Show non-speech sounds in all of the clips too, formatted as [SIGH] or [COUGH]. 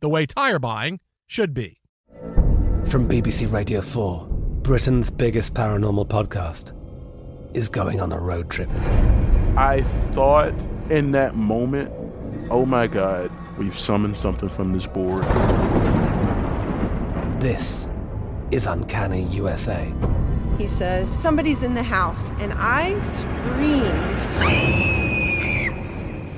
the way tire buying should be. From BBC Radio 4, Britain's biggest paranormal podcast is going on a road trip. I thought in that moment, oh my God, we've summoned something from this board. This is Uncanny USA. He says, Somebody's in the house, and I screamed.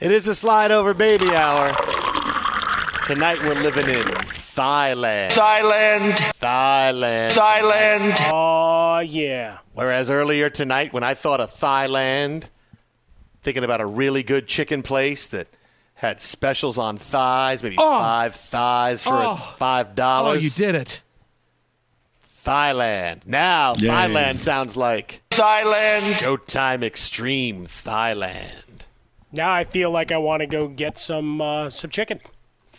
It is the slide over baby hour. Tonight we're living in Thailand. Thailand. Thailand. Thailand. Oh, yeah. Whereas earlier tonight, when I thought of Thailand, thinking about a really good chicken place that had specials on thighs, maybe Oh. five thighs for Oh. five dollars. Oh, you did it. Thailand. Now Yeah. Thailand sounds like Thailand. Showtime Extreme Thailand. Now I feel like I want to go get some uh, some chicken.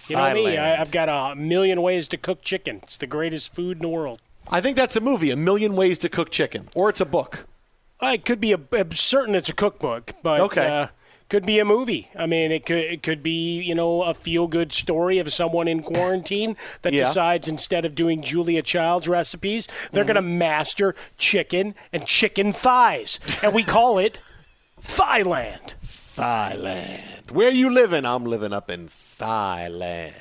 You know me, Thailand. I, I've got a million ways to cook chicken. It's the greatest food in the world. I think that's a movie, A Million Ways to Cook Chicken, or it's a book. Uh, It could be a, I'm certain it's a cookbook, but Okay. uh, could be a movie. I mean, it could it could be you know a feel good story of someone in quarantine [LAUGHS] that Yeah. decides instead of doing Julia Child's recipes, they're going to Mm-hmm. master chicken and chicken thighs, and we call it [LAUGHS] Thailand. Thailand. Where you living? I'm living up in Thailand.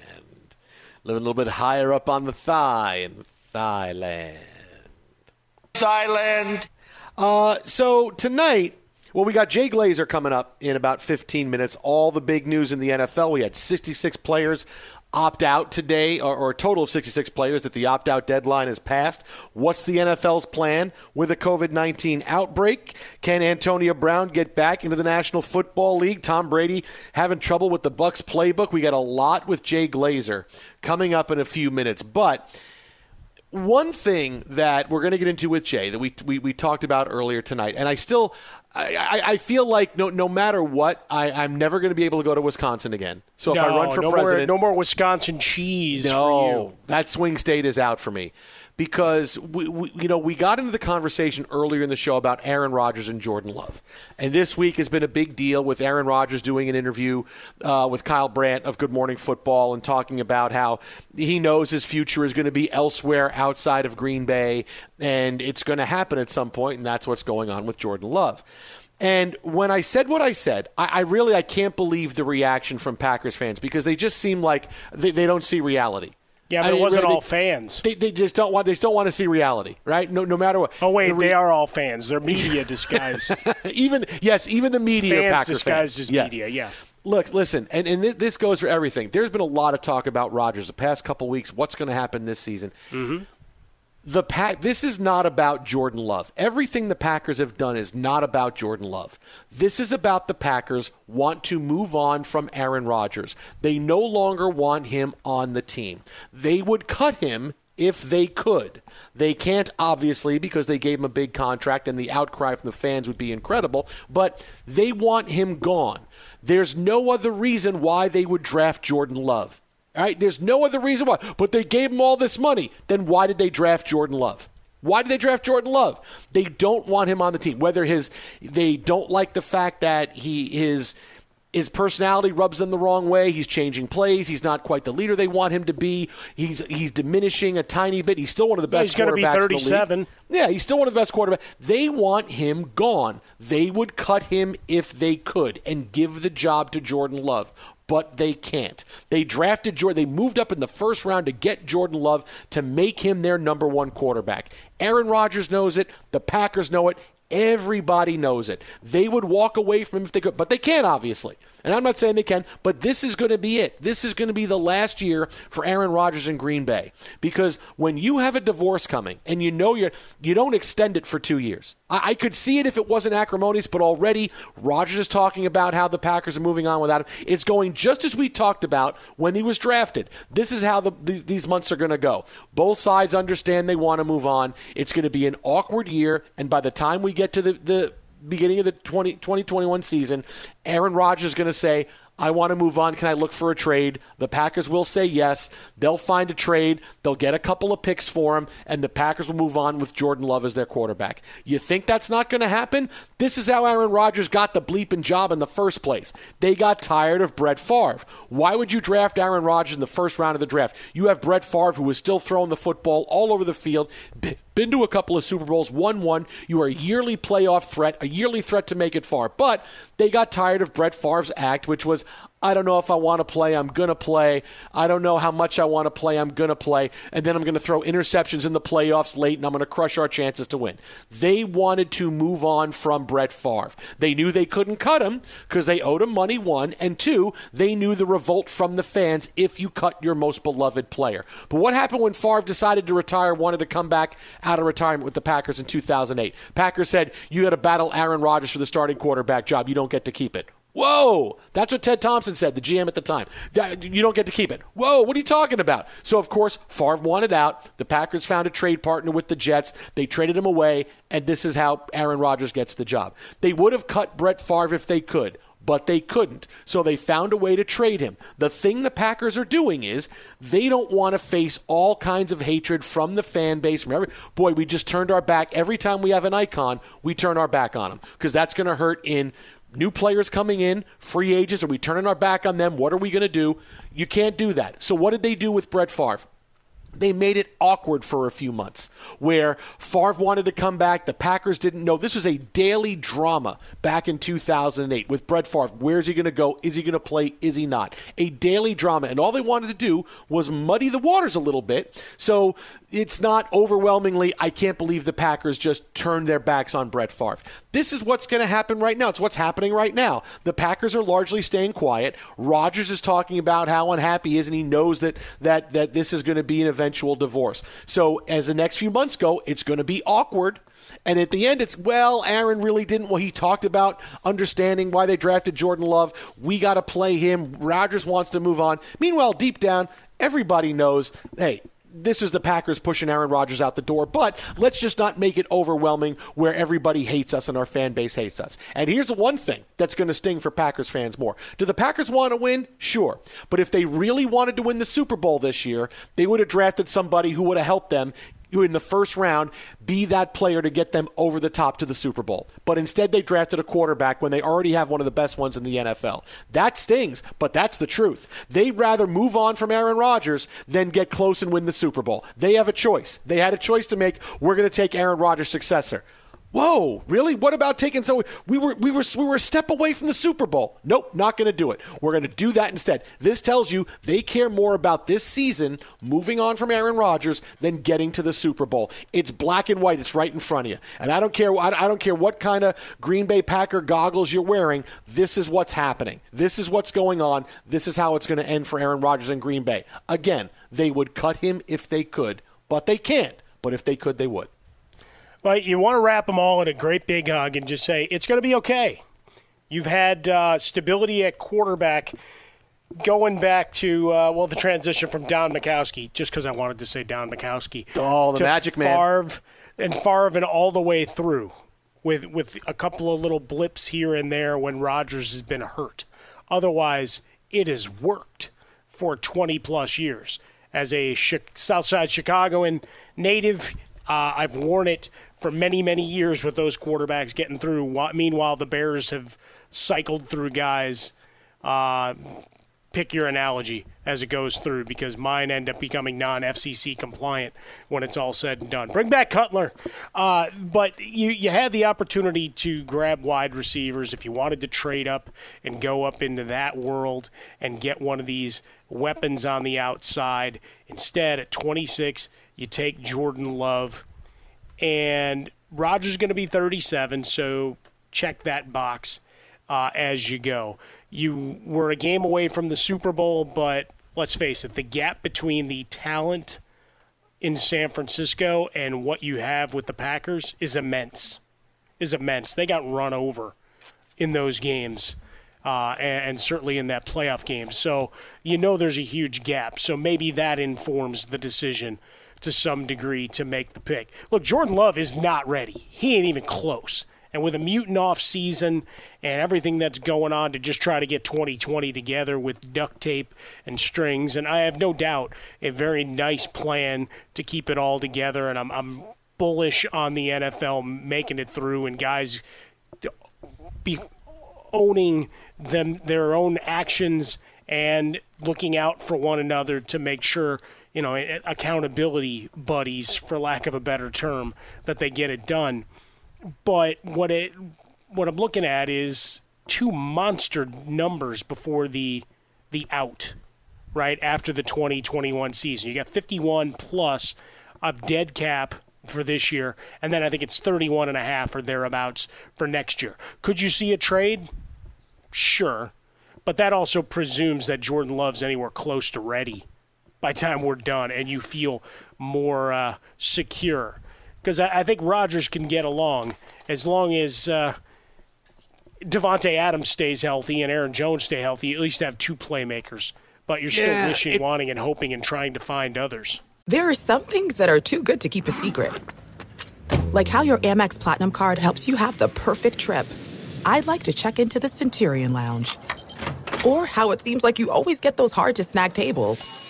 Living a little bit higher up on the thigh in Thailand. Thailand. Uh, so tonight, well, we got Jay Glazer coming up in about 15 minutes. All the big news in the NFL. We had 66 players opt out today, or, or a total of 66 players that the opt out deadline has passed. What's the NFL's plan with a COVID 19 outbreak? Can Antonio Brown get back into the National Football League? Tom Brady having trouble with the Bucs playbook. We got a lot with Jay Glazer coming up in a few minutes, but one thing that we're going to get into with Jay that we, we we talked about earlier tonight, and I still I, I, feel like no no matter what, I, I'm never going to be able to go to Wisconsin again. So if no, I run for no president, more, no more Wisconsin cheese. for no, you. that swing state is out for me because we, we, you know we got into the conversation earlier in the show about Aaron Rodgers and Jordan Love, and this week has been a big deal with Aaron Rodgers doing an interview uh, with Kyle Brandt of Good Morning Football and talking about how he knows his future is going to be elsewhere outside of Green Bay, and it's going to happen at some point, and that's what's going on with Jordan Love. And when I said what I said, I, I really I can't believe the reaction from Packers fans because they just seem like they, they don't see reality. Yeah, but I it wasn't really, all they- fans. They, they just don't want they just don't want to see reality, right? No, no matter what. Oh wait, The re- they are all fans. They're media disguised. [LAUGHS] even yes, even the media fans Packers disguised fans. as Yes. media. Yeah. Look, listen, and, and thi- this goes for everything. There's been a lot of talk about Rodgers the past couple weeks. What's going to happen this season? Mm-hmm. The pack. This is not about Jordan Love. Everything the Packers have done is not about Jordan Love. This is about the Packers want to move on from Aaron Rodgers. They no longer want him on the team. They would cut him if they could. They can't, obviously, because they gave him a big contract and the outcry from the fans would be incredible, but they want him gone. There's no other reason why they would draft Jordan Love. All right, there's no other reason why. But they gave him all this money. Then why did they draft Jordan Love? Why did they draft Jordan Love? They don't want him on the team. Whether his they don't like the fact that he his his personality rubs them the wrong way. He's changing plays. He's not quite the leader they want him to be. He's he's diminishing a tiny bit. He's still one of the Yeah, best he's gonna be quarterbacks in the league. 37. Yeah, he's still one of the best quarterbacks. They want him gone. They would cut him if they could and give the job to Jordan Love, but they can't. They drafted Jordan. They moved up in the first round to get Jordan Love to make him their number one quarterback. Aaron Rodgers knows it. The Packers know it. Everybody knows it. They would walk away from him if they could, but they can't, obviously. And I'm not saying they can, but this is going to be it. This is going to be the last year for Aaron Rodgers in Green Bay because when you have a divorce coming and you know you're, you don't extend it for two years. I, I could see it if it wasn't acrimonious, but already Rodgers is talking about how the Packers are moving on without him. It's going just as we talked about when he was drafted. This is how the, th- these months are going to go. Both sides understand they want to move on. It's going to be an awkward year, and by the time we get to the, the beginning of the 20, 2021 season, Aaron Rodgers is going to say, I want to move on. Can I look for a trade? The Packers will say yes. They'll find a trade. They'll get a couple of picks for him, and the Packers will move on with Jordan Love as their quarterback. You think that's not going to happen? This is how Aaron Rodgers got the bleeping job in the first place. They got tired of Brett Favre. Why would you draft Aaron Rodgers in the first round of the draft? You have Brett Favre, who is still throwing the football all over the field, been to a couple of Super Bowls, won one. You are a yearly playoff threat, a yearly threat to make it far. But they got tired of Brett Favre's act, which was, I don't know if I want to play. I'm going to play. I don't know how much I want to play. I'm going to play. And then I'm going to throw interceptions in the playoffs late and I'm going to crush our chances to win. They wanted to move on from Brett Favre. They knew they couldn't cut him because they owed him money, one. And two, they knew the revolt from the fans if you cut your most beloved player. But what happened when Favre decided to retire, wanted to come back out of retirement with the Packers in 2008? Packers said, You got to battle Aaron Rodgers for the starting quarterback job. You don't get to keep it. Whoa! That's what Ted Thompson said, the GM at the time. That- You don't get to keep it. Whoa, what are you talking about? So, of course, Favre wanted out. The Packers found a trade partner with the Jets. They traded him away, and this is how Aaron Rodgers gets the job. They would have cut Brett Favre if they could. But they couldn't. So they found a way to trade him. The thing the Packers are doing is they don't want to face all kinds of hatred from the fan base. Every boy, we just turned our back every time we have an icon. We turn our back on them because that's going to hurt in new players coming in, free agents. Are we turning our back on them? What are we going to do? You can't do that. So what did they do with Brett Favre? They made it awkward for a few months where Favre wanted to come back. The Packers didn't know. This was a daily drama back in 2008 with Brett Favre. Where's he going to go? Is he going to play? Is he not? A daily drama. And all they wanted to do was muddy the waters a little bit. So it's not overwhelmingly, I can't believe the Packers just turned their backs on Brett Favre. This is what's going to happen right now. It's what's happening right now. The Packers are largely staying quiet. Rodgers is talking about how unhappy he is, and he knows that that that this is going to be an eventual divorce. So as the next few months go, it's going to be awkward. And at the end, it's, well, Aaron really didn't. Well, he talked about understanding why they drafted Jordan Love. We got to play him. Rodgers wants to move on. Meanwhile, deep down, everybody knows, hey, this is the Packers pushing Aaron Rodgers out the door, but let's just not make it overwhelming where everybody hates us and our fan base hates us. And here's the one thing that's going to sting for Packers fans more. Do the Packers want to win? Sure. But if they really wanted to win the Super Bowl this year, they would have drafted somebody who would have helped them who in the first round be that player to get them over the top to the Super Bowl. But instead, they drafted a quarterback when they already have one of the best ones in the NFL. That stings, but that's the truth. They'd rather move on from Aaron Rodgers than get close and win the Super Bowl. They have a choice. They had a choice to make. We're going to take Aaron Rodgers' successor. Whoa, really? What about taking so we were we were we were a step away from the Super Bowl. Nope, not going to do it. We're going to do that instead. This tells you they care more about this season moving on from Aaron Rodgers than getting to the Super Bowl. It's black and white. It's right in front of you. And I don't care I don't care what kind of Green Bay Packer goggles you're wearing. This is what's happening. This is what's going on. This is how it's going to end for Aaron Rodgers in Green Bay. Again, they would cut him if they could, but they can't. But if they could, they would. But you want to wrap them all in a great big hug and just say, it's going to be okay. You've had uh, stability at quarterback going back to, uh, well, the transition from Don Majkowski, just because I wanted to say Don Majkowski. Oh, the magic man. Favre, and Favre and all the way through with, with a couple of little blips here and there when Rodgers has been hurt. Otherwise, it has worked for 20 plus years. As a Southside Chicagoan native, uh, I've worn it for many, many years with those quarterbacks getting through. Meanwhile, the Bears have cycled through guys. Uh, pick your analogy as it goes through because mine end up becoming non FCC compliant when it's all said and done. Bring back Cutler. Uh, but you, you had the opportunity to grab wide receivers if you wanted to trade up and go up into that world and get one of these weapons on the outside. Instead, at 26, you take Jordan Love and Rodgers going to be 37, so check that box uh, as you go. You were a game away from the Super Bowl, but let's face it, the gap between the talent in San Francisco and what you have with the Packers is immense. Is immense. They got run over in those games. Uh, and, and, certainly in that playoff game. So you know there's a huge gap. So maybe that informs the decision to some degree to make the pick. Look, Jordan Love is not ready. He ain't even close. And with a mutant off season and everything that's going on to just try to get 2020 together with duct tape and strings, and I have no doubt a very nice plan to keep it all together. And I'm, I'm bullish on the NFL making it through and guys be owning them their own actions and looking out for one another to make sure you know, accountability buddies, for lack of a better term, that they get it done. But what it what I'm looking at is two monster numbers before the the out, right after the 2021 season. You got 51 plus of dead cap for this year, and then I think it's 31 and a half or thereabouts for next year. Could you see a trade? Sure, but that also presumes that Jordan Love's anywhere close to ready by time we're done and you feel more uh, secure. Because I, I, think Rodgers can get along as long as uh, Davante Adams stays healthy and Aaron Jones stay healthy. You at least have two playmakers, but you're still yeah, wishing, it, wanting, and hoping and trying to find others. There are some things that are too good to keep a secret, like how your Amex Platinum card helps you have the perfect trip. I'd like to check into the Centurion Lounge, or how it seems like you always get those hard to snag tables.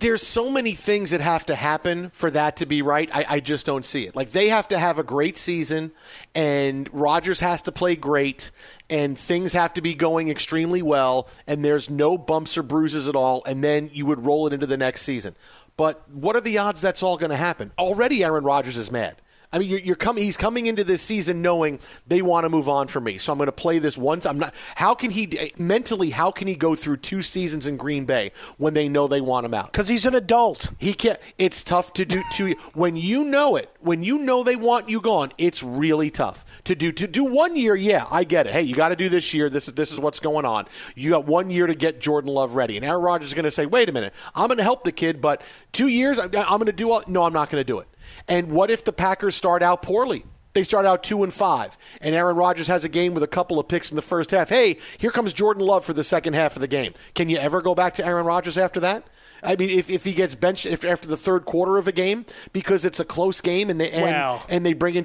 There's so many things that have to happen for that to be right. I, I, just don't see it. Like they have to have a great season, and Rodgers has to play great, and things have to be going extremely well, and there's no bumps or bruises at all, and then you would roll it into the next season. But what are the odds that's all going to happen? Already, Aaron Rodgers is mad. I mean, you're, you're coming. He's coming into this season knowing they want to move on for me, so I'm going to play this once. I'm not. How can he mentally? How can he go through two seasons in Green Bay when they know they want him out? Because he's an adult. He can't. It's tough to do. To when you know it, when you know they want you gone, it's really tough to do. To do one year, yeah, I get it. Hey, you got to do this year. This is this is what's going on. You got one year to get Jordan Love ready, and Aaron Rodgers is going to say, "Wait a minute, I'm going to help the kid, but two years, I'm, I'm going to do all." No, I'm not going to do it. And what if the Packers start out poorly? They start out two and five, and Aaron Rodgers has a game with a couple of picks in the first half. Hey, here comes Jordan Love for the second half of the game. Can you ever go back to Aaron Rodgers after that? I mean, if, if he gets benched if, after the third quarter of a game because it's a close game and they and, wow. and they bring in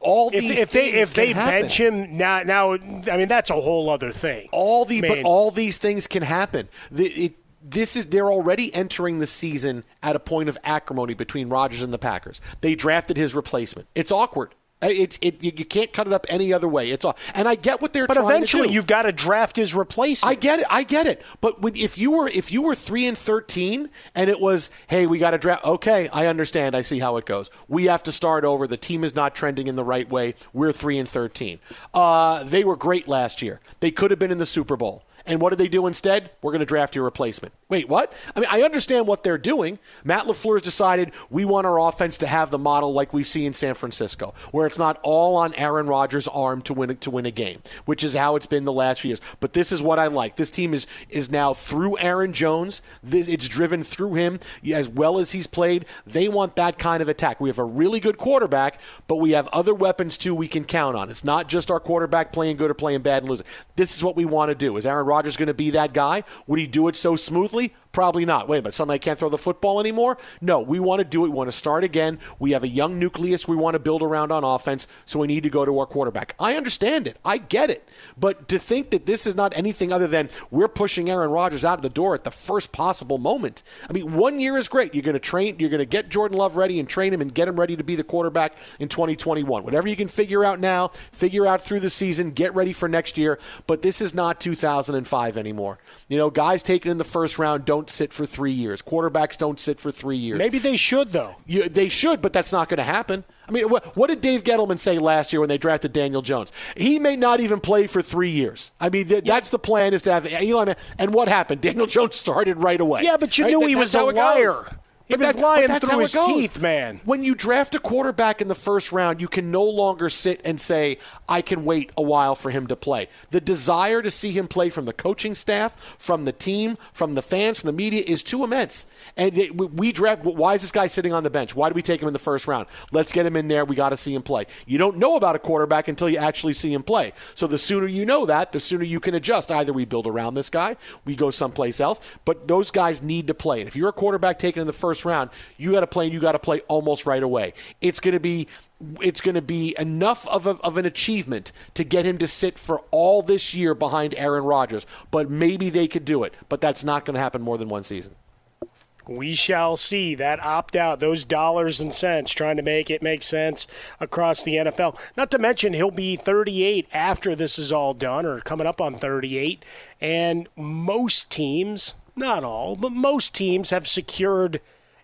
all if, these if they if they happen. bench him now now I mean that's a whole other thing. All the Man. but all these things can happen. The, it, this is they're already entering the season at a point of acrimony between Rodgers and the Packers. They drafted his replacement. It's awkward. It's it you can't cut it up any other way. It's all, and I get what they're but trying eventually to do. But eventually you've got to draft his replacement. I get it. I get it. But when, if you were if you were three and thirteen and it was hey we got to draft okay I understand I see how it goes. We have to start over. The team is not trending in the right way. We're three and thirteen. Uh, they were great last year. They could have been in the Super Bowl. And what do they do instead? We're going to draft your replacement. Wait, what? I mean, I understand what they're doing. Matt LaFleur has decided we want our offense to have the model like we see in San Francisco, where it's not all on Aaron Rodgers' arm to win to win a game, which is how it's been the last few years. But this is what I like. This team is is now through Aaron Jones. This, it's driven through him as well as he's played. They want that kind of attack. We have a really good quarterback, but we have other weapons too we can count on. It's not just our quarterback playing good or playing bad and losing. This is what we want to do. Is Aaron Rodgers going to be that guy? Would he do it so smoothly? Probably not. Wait minute, suddenly I can't throw the football anymore? No, we want to do it. We want to start again. We have a young nucleus we want to build around on offense, so we need to go to our quarterback. I understand it. I get it. But to think that this is not anything other than we're pushing Aaron Rodgers out of the door at the first possible moment. I mean, one year is great. You're going to train, you're going to get Jordan Love ready and train him and get him ready to be the quarterback in 2021. Whatever you can figure out now, figure out through the season, get ready for next year. But this is not 2005 anymore. You know, guys taken in the first round don't don't sit for three years. Quarterbacks don't sit for three years. Maybe they should, though. You, they should, but that's not going to happen. I mean, what, what, did Dave Gettleman say last year when they drafted Daniel Jones? He may not even play for three years. I mean, th- yeah. that's the plan is to have Eli. And what happened? Daniel Jones started right away. Yeah, but you right? knew he was a liar. He but was lying that's through how his it goes. teeth, man. When you draft a quarterback in the first round, you can no longer sit and say, I can wait a while for him to play. The desire to see him play from the coaching staff, from the team, from the fans, from the media is too immense. And it, we draft, why is this guy sitting on the bench? Why do we take him in the first round? Let's get him in there. We got to see him play. You don't know about a quarterback until you actually see him play. So the sooner you know that, the sooner you can adjust. Either we build around this guy, we go someplace else, but those guys need to play. And if you're a quarterback taken in the first round, you got to play you got to play almost right away. It's going to be it's going to be enough of, a, of an achievement to get him to sit for all this year behind Aaron Rodgers. But maybe they could do it. But that's not going to happen more than one season. We shall see that opt out, those dollars and cents, trying to make it make sense across the NFL. Not to mention, he'll be 38 after this is all done, or coming up on 38. And most teams, not all, but most teams have secured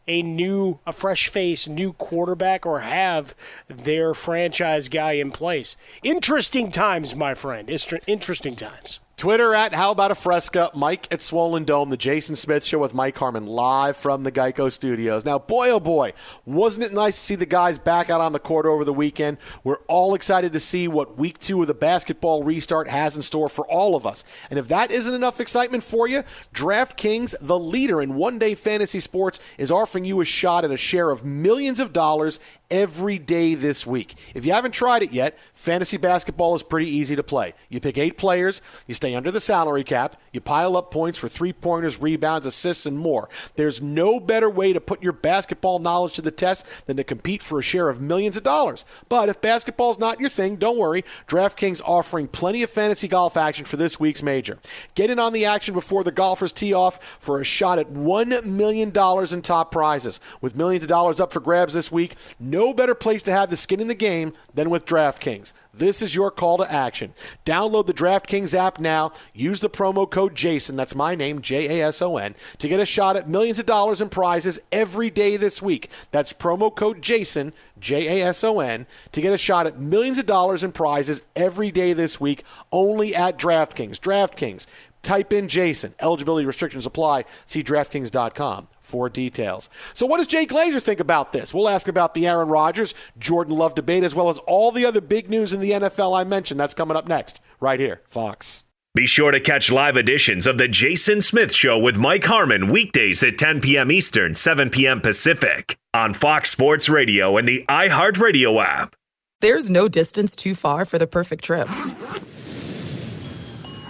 a new, a fresh face, new quarterback, or have their franchise guy in place. Interesting times, my friend. Interesting times. Twitter at How About a Fresca, Mike at Swollen Dome, the Jason Smith Show with Mike Harmon live from the Geico Studios. Now, boy, oh boy, wasn't it nice to see the guys back out on the court over the weekend? We're all excited to see what week two of the basketball restart has in store for all of us. And if that isn't enough excitement for you, DraftKings, the leader in one day fantasy sports, is offering you a shot at a share of millions of dollars every day this week. If you haven't tried it yet, fantasy basketball is pretty easy to play. You pick eight players, you stay under the salary cap, you pile up points for three pointers, rebounds, assists, and more. There's no better way to put your basketball knowledge to the test than to compete for a share of millions of dollars. But if basketball's not your thing, don't worry. DraftKings offering plenty of fantasy golf action for this week's major. Get in on the action before the golfers tee off for a shot at $1 million in top prizes. With millions of dollars up for grabs this week, no better place to have the skin in the game than with DraftKings. This is your call to action. Download the DraftKings app now. Use the promo code JASON, that's my name, J A S O N, to get a shot at millions of dollars in prizes every day this week. That's promo code JASON, J A S O N, to get a shot at millions of dollars in prizes every day this week only at DraftKings. DraftKings. Type in Jason. Eligibility restrictions apply. See DraftKings.com for details. So, what does Jay Glazer think about this? We'll ask about the Aaron Rodgers, Jordan Love debate, as well as all the other big news in the NFL I mentioned. That's coming up next, right here, Fox. Be sure to catch live editions of The Jason Smith Show with Mike Harmon weekdays at 10 p.m. Eastern, 7 p.m. Pacific on Fox Sports Radio and the iHeartRadio app. There's no distance too far for the perfect trip.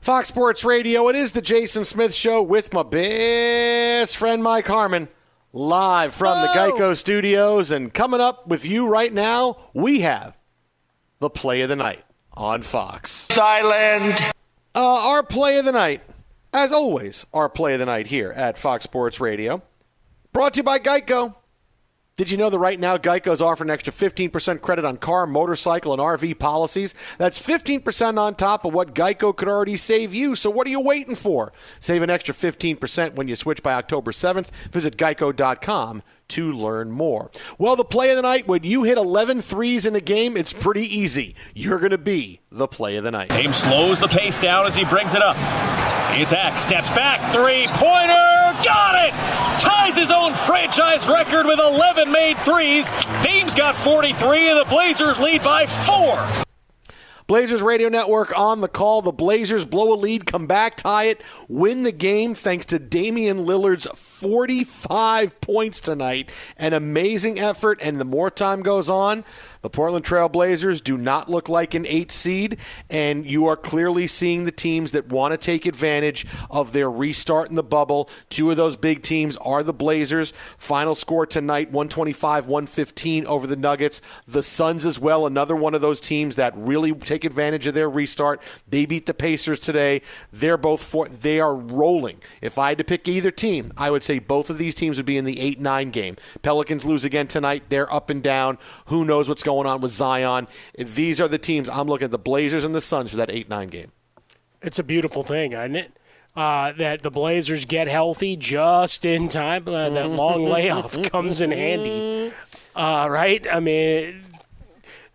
Fox Sports Radio, it is the Jason Smith Show with my best friend Mike Harmon, live from Whoa. the Geico Studios. And coming up with you right now, we have the play of the night on Fox. Silent. Uh, our play of the night, as always, our play of the night here at Fox Sports Radio, brought to you by Geico. Did you know that right now Geico is offering an extra 15% credit on car, motorcycle, and RV policies? That's 15% on top of what Geico could already save you. So what are you waiting for? Save an extra 15% when you switch by October 7th. Visit geico.com to learn more. Well, the play of the night, when you hit 11 threes in a game, it's pretty easy. You're going to be the play of the night. Dame slows the pace down as he brings it up. It's Axe, steps back, three pointer, got it! Ties his own franchise record with 11 made threes. Team's got 43, and the Blazers lead by four. Blazers Radio Network on the call. The Blazers blow a lead, come back, tie it, win the game thanks to Damian Lillard's 45 points tonight. An amazing effort, and the more time goes on, the Portland Trail Blazers do not look like an eight seed, and you are clearly seeing the teams that want to take advantage of their restart in the bubble. Two of those big teams are the Blazers. Final score tonight 125 115 over the Nuggets. The Suns, as well, another one of those teams that really take advantage of their restart. They beat the Pacers today. They're both for, they are rolling. If I had to pick either team, I would say both of these teams would be in the 8 9 game. Pelicans lose again tonight. They're up and down. Who knows what's going going on with Zion. These are the teams I'm looking at the Blazers and the Suns for that 8 9 game. It's a beautiful thing, isn't it? Uh, that the Blazers get healthy just in time. Uh, that long layoff comes in handy, uh, right? I mean,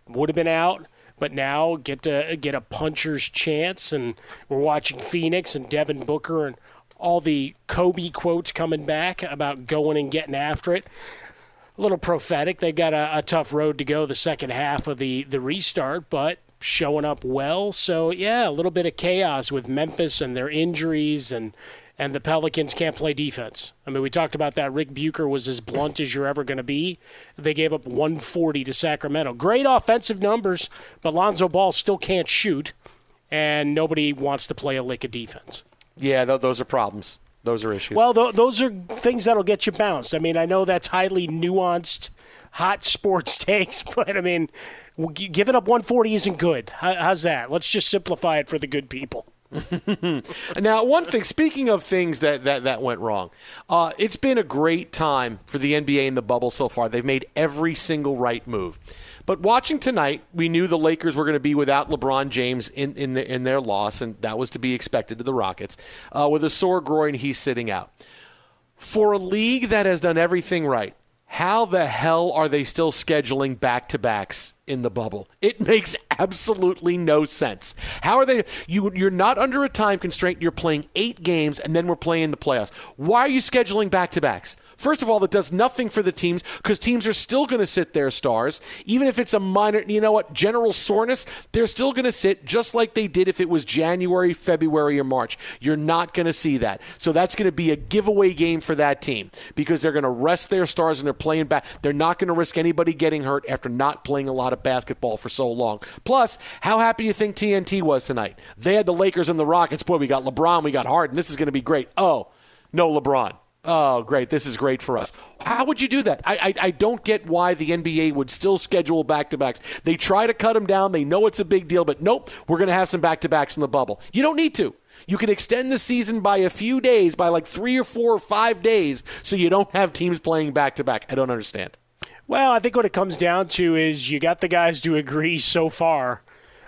would have been out, but now get to get a puncher's chance. And we're watching Phoenix and Devin Booker and all the Kobe quotes coming back about going and getting after it a little prophetic. They got a, a, tough road to go the second half of the, the restart, but showing up well. So, yeah, a little bit of chaos with Memphis and their injuries, and, and the Pelicans can't play defense. I mean, we talked about that. Rick Bucher was as blunt as you're ever going to be. They gave up 140 to Sacramento. Great offensive numbers, but Lonzo Ball still can't shoot, and nobody wants to play a lick of defense. Yeah, th- those are problems. Those are issues. Well, th- those are things that'll get you bounced. I mean, I know that's highly nuanced, hot sports [LAUGHS] takes, but I mean, giving up 140 isn't good. How's that? Let's just simplify it for the good people. [LAUGHS] now, one thing. Speaking of things that that, that went wrong, uh, it's been a great time for the NBA in the bubble so far. They've made every single right move. But watching tonight, we knew the Lakers were going to be without LeBron James in in, the, in their loss, and that was to be expected to the Rockets. Uh, with a sore groin, he's sitting out. For a league that has done everything right, how the hell are they still scheduling back to backs in the bubble. It makes absolutely no sense. How are they? You, you're not under a time constraint. You're playing eight games, and then we're playing the playoffs. Why are you scheduling back to backs? First of all, that does nothing for the teams because teams are still going to sit their stars, even if it's a minor. You know what? General soreness, they're still going to sit just like they did if it was January, February, or March. You're not going to see that. So that's going to be a giveaway game for that team because they're going to rest their stars and they're playing back. They're not going to risk anybody getting hurt after not playing a lot of basketball for so long. Plus, how happy do you think TNT was tonight? They had the Lakers and the Rockets. Boy, we got LeBron, we got Harden. This is going to be great. Oh, no LeBron. Oh, great. This is great for us. How would you do that? I, I, I don't get why the NBA would still schedule back to backs. They try to cut them down. They know it's a big deal, but nope, we're going to have some back to backs in the bubble. You don't need to. You can extend the season by a few days, by like three or four or five days, so you don't have teams playing back to back. I don't understand. Well, I think what it comes down to is you got the guys to agree so far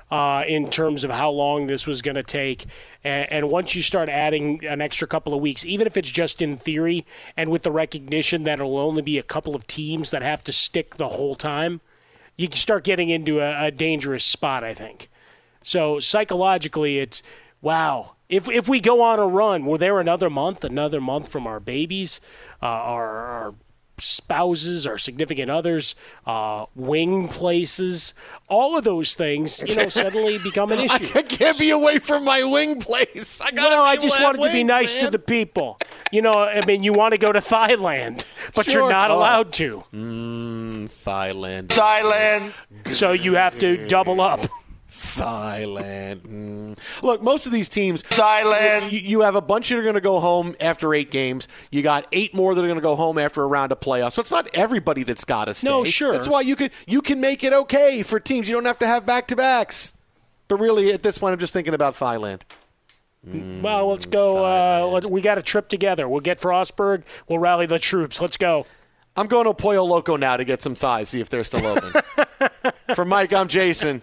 uh, in terms of how long this was going to take. And, and, once you start adding an extra couple of weeks, even if it's just in theory and with the recognition that it'll only be a couple of teams that have to stick the whole time, you start getting into a, a dangerous spot, I think. So psychologically, it's wow. If, if we go on a run, we're there another month, another month from our babies, uh, our, our spouses or significant others, uh, wing places, all of those things, you know, suddenly [LAUGHS] become an issue. I can't be away from my wing place. I got. No, I just wanted wings, to be nice man. to the people. You know, I mean, you want to go to Thailand, but Sure. you're not Oh. allowed to. Mm, Thailand. Thailand. So you have to double up. Thailand. Mm. Look, most of these teams, Thailand. You, you have a bunch that are going to go home after eight games. You got eight more that are going to go home after a round of playoffs. So it's not everybody that's got to stay. No, sure. That's why you can you can make it okay for teams. You don't have to have back to backs. But really, at this point, I'm just thinking about Thailand. Well, let's go. Uh, let, we got a trip together. We'll get Frostburg. We'll rally the troops. Let's go. I'm going to Pollo Loco now to get some thighs, see if they're still open. [LAUGHS] For Mike, I'm Jason.